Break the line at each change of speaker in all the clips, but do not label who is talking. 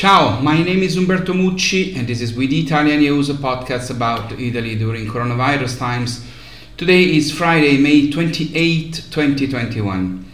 Ciao, my name is Umberto Mucci, and this is With Italian News, a podcast about Italy during coronavirus times. Today is Friday, May 28, 2021.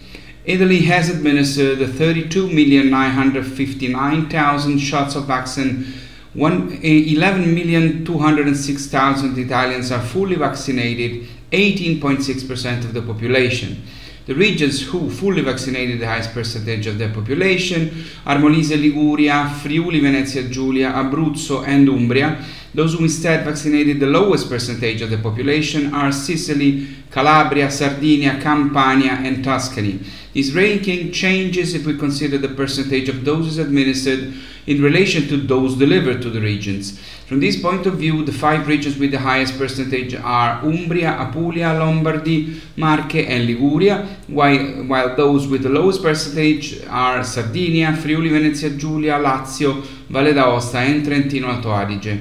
Italy has administered 32,959,000 shots of vaccine. Eh, 11,206,000 Italians are fully vaccinated, 18.6% of the population. The regions who fully vaccinated the highest percentage of their population are Molise, Liguria, Friuli, Venezia Giulia, Abruzzo, and Umbria. Those who instead vaccinated the lowest percentage of the population are Sicily, Calabria, Sardinia, Campania, and Tuscany. This ranking changes if we consider the percentage of doses administered in relation to those delivered to the regions. From this point of view, the five regions with the highest percentage are Umbria, Apulia, Lombardy, Marche, and Liguria, while, while those with the lowest percentage are Sardinia, Friuli Venezia Giulia, Lazio, Valle d'Aosta, and Trentino Alto Adige.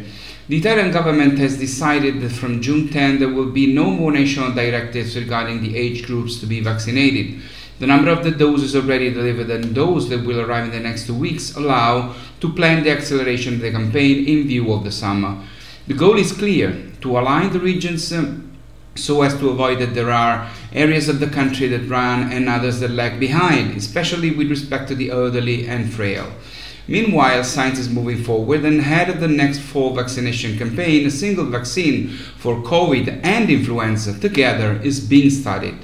The Italian government has decided that from June 10 there will be no more national directives regarding the age groups to be vaccinated. The number of the doses already delivered and those that will arrive in the next two weeks allow to plan the acceleration of the campaign in view of the summer. The goal is clear to align the regions um, so as to avoid that there are areas of the country that run and others that lag behind, especially with respect to the elderly and frail. Meanwhile, science is moving forward and ahead of the next fall vaccination campaign, a single vaccine for COVID and influenza together is being studied.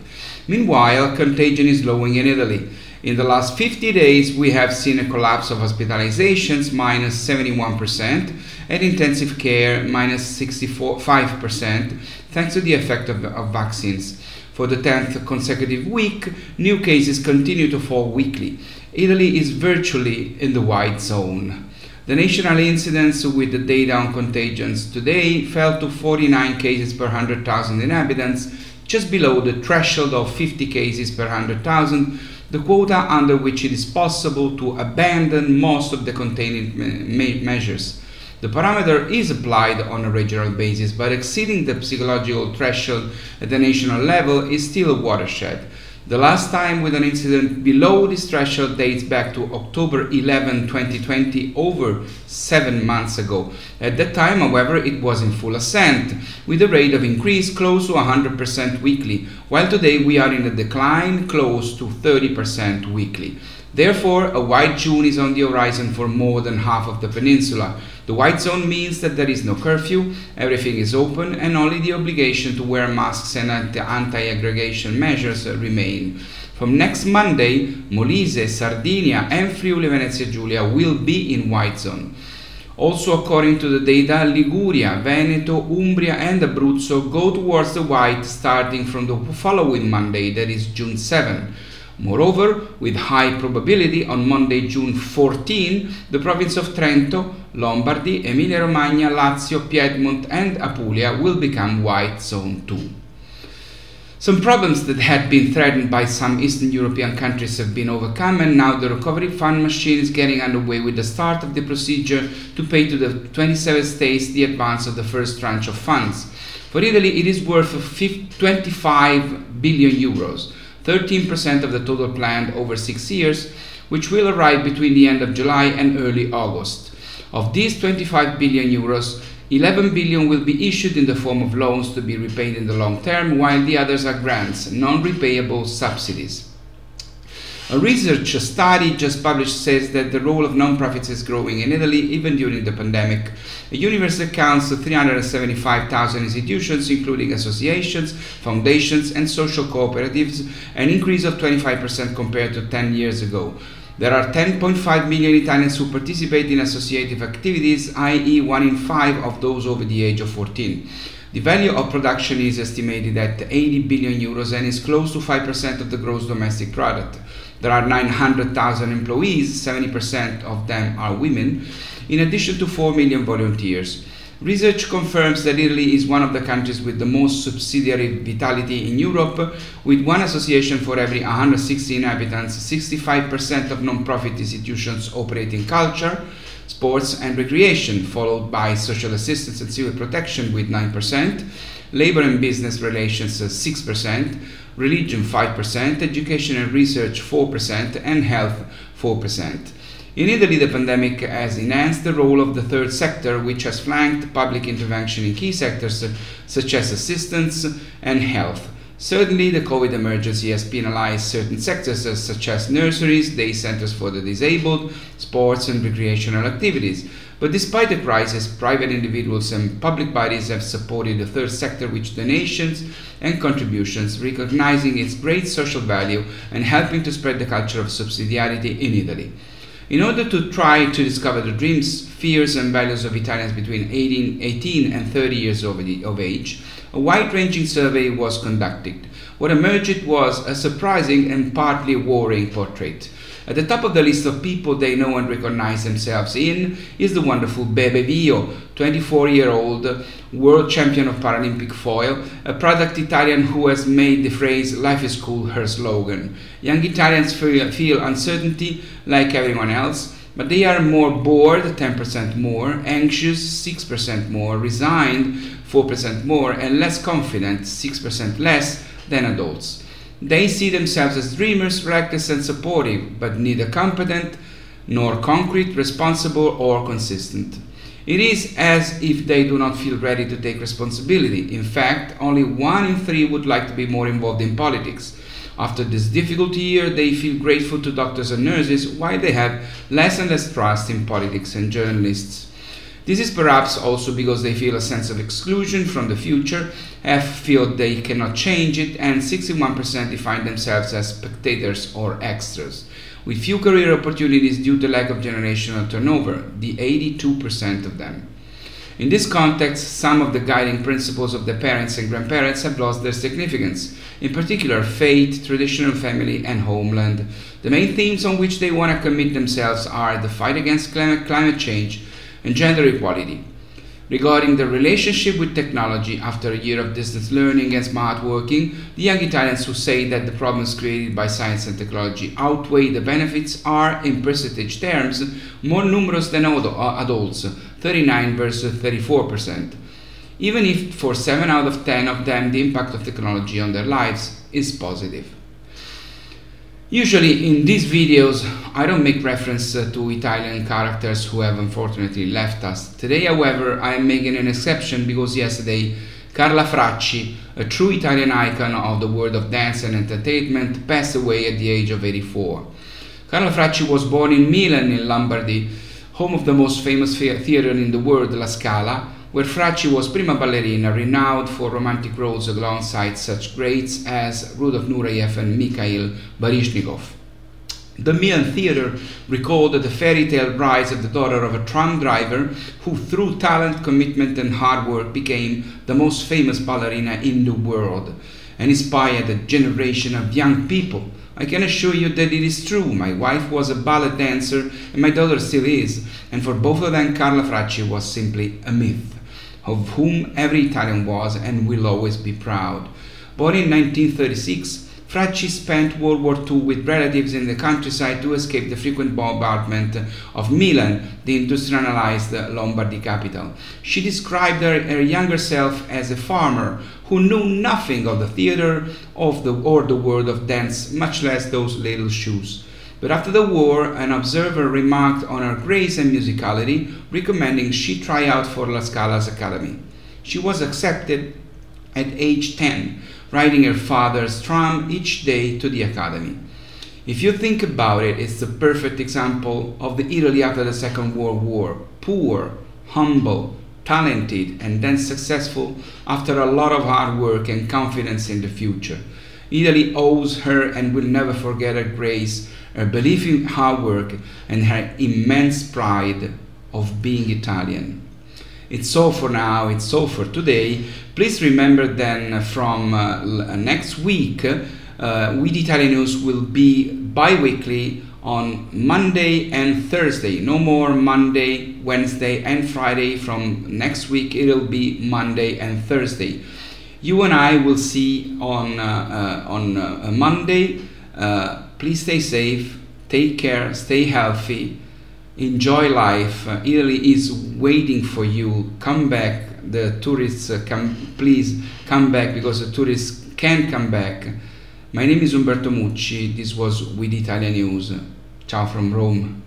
Meanwhile, contagion is slowing in Italy. In the last 50 days, we have seen a collapse of hospitalizations, minus 71%, and intensive care, minus 65%, thanks to the effect of, of vaccines. For the 10th consecutive week, new cases continue to fall weekly. Italy is virtually in the white zone. The national incidence with the data on contagions today fell to 49 cases per 100,000 inhabitants, just below the threshold of 50 cases per 100,000, the quota under which it is possible to abandon most of the containing me- measures. The parameter is applied on a regional basis, but exceeding the psychological threshold at the national level is still a watershed. The last time with an incident below this threshold dates back to October 11, 2020, over seven months ago. At that time, however, it was in full ascent, with a rate of increase close to 100% weekly, while today we are in a decline close to 30% weekly. Therefore, a white June is on the horizon for more than half of the peninsula. The white zone means that there is no curfew, everything is open, and only the obligation to wear masks and anti aggregation measures remain. From next Monday, Molise, Sardinia, and Friuli Venezia Giulia will be in white zone. Also, according to the data, Liguria, Veneto, Umbria, and Abruzzo go towards the white starting from the following Monday, that is June 7. Moreover, with high probability, on Monday, June 14, the province of Trento, Lombardy, Emilia-Romagna, Lazio, Piedmont, and Apulia will become white zone 2. Some problems that had been threatened by some Eastern European countries have been overcome, and now the recovery fund machine is getting underway with the start of the procedure to pay to the 27 states the advance of the first tranche of funds. For Italy, it is worth 25 billion euros. 13% of the total planned over six years, which will arrive between the end of July and early August. Of these 25 billion euros, 11 billion will be issued in the form of loans to be repaid in the long term, while the others are grants, non repayable subsidies. A research study just published says that the role of nonprofits is growing in Italy even during the pandemic. A universe accounts 375,000 institutions, including associations, foundations, and social cooperatives, an increase of 25% compared to 10 years ago. There are 10.5 million Italians who participate in associative activities, i.e., one in five of those over the age of 14. The value of production is estimated at 80 billion euros and is close to 5% of the gross domestic product. There are 900,000 employees, 70% of them are women, in addition to 4 million volunteers. Research confirms that Italy is one of the countries with the most subsidiary vitality in Europe, with one association for every 160 inhabitants, 65% of non-profit institutions operate in culture, sports and recreation, followed by social assistance and civil protection with 9%, labor and business relations uh, 6%, religion 5%, education and research 4%, and health 4%. In Italy, the pandemic has enhanced the role of the third sector, which has flanked public intervention in key sectors uh, such as assistance and health. Certainly, the COVID emergency has penalized certain sectors such as nurseries, day centers for the disabled, sports and recreational activities. But despite the crisis, private individuals and public bodies have supported the third sector with donations and contributions, recognizing its great social value and helping to spread the culture of subsidiarity in Italy. In order to try to discover the dreams, fears, and values of Italians between 18, 18 and 30 years of, of age, a wide ranging survey was conducted. What emerged was a surprising and partly worrying portrait. At the top of the list of people they know and recognize themselves in is the wonderful Bebe Vio, 24 year old world champion of Paralympic foil, a product Italian who has made the phrase life is cool her slogan. Young Italians feel, feel uncertainty like everyone else, but they are more bored, 10% more, anxious, 6% more, resigned, 4% more, and less confident, 6% less than adults. They see themselves as dreamers, reckless, and supportive, but neither competent nor concrete, responsible, or consistent. It is as if they do not feel ready to take responsibility. In fact, only one in three would like to be more involved in politics. After this difficult year, they feel grateful to doctors and nurses, while they have less and less trust in politics and journalists. This is perhaps also because they feel a sense of exclusion from the future, have feel they cannot change it, and 61% define themselves as spectators or extras. With few career opportunities due to lack of generational turnover, the 82% of them. In this context, some of the guiding principles of the parents and grandparents have lost their significance, in particular faith, traditional family, and homeland. The main themes on which they want to commit themselves are the fight against climate change and gender equality. Regarding the relationship with technology after a year of distance learning and smart working, the young Italians who say that the problems created by science and technology outweigh the benefits are, in percentage terms, more numerous than uh, adults 39 versus 34%. Even if for 7 out of 10 of them the impact of technology on their lives is positive. Usually in these videos I don't make reference uh, to Italian characters who have unfortunately left us. Today however I am making an exception because yesterday Carla Fracci, a true Italian icon of the world of dance and entertainment, passed away at the age of 84. Carla Fracci was born in Milan in Lombardy, home of the most famous theater in the world, La Scala, where Fracci was prima ballerina, renowned for romantic roles alongside such greats as Rudolf Nureyev and Mikhail Baryshnikov. The Milan Theatre recalled the fairy tale rise of the daughter of a tram driver who, through talent, commitment, and hard work, became the most famous ballerina in the world and inspired a generation of young people. I can assure you that it is true. My wife was a ballet dancer and my daughter still is, and for both of them, Carla Fracci was simply a myth of whom every Italian was and will always be proud. Born in 1936, Fracci spent World War II with relatives in the countryside to escape the frequent bombardment of Milan, the industrialized Lombardy capital. She described her, her, younger self as a farmer who knew nothing of the theater of the, or the world of dance, much less those little shoes. But after the war, an observer remarked on her grace and musicality, recommending she try out for La Scala's academy. She was accepted at age 10, riding her father's tram each day to the academy. If you think about it, it's the perfect example of the Italy after the Second World War poor, humble, talented, and then successful after a lot of hard work and confidence in the future. Italy owes her and will never forget her grace her belief in hard work, and her immense pride of being Italian. It's all for now, it's all for today. Please remember then from uh, next week, uh, With Italian News will be bi weekly on Monday and Thursday. No more Monday, Wednesday, and Friday. From next week, it'll be Monday and Thursday. You and I will see on, uh, uh on uh, Monday. Uh, Please stay safe, take care, stay healthy, enjoy life. Uh, Italy is waiting for you. Come back. The tourists uh, come. Please come back because the tourists can come back. My name is Umberto Mucci. This was with Italian News. Ciao from Rome.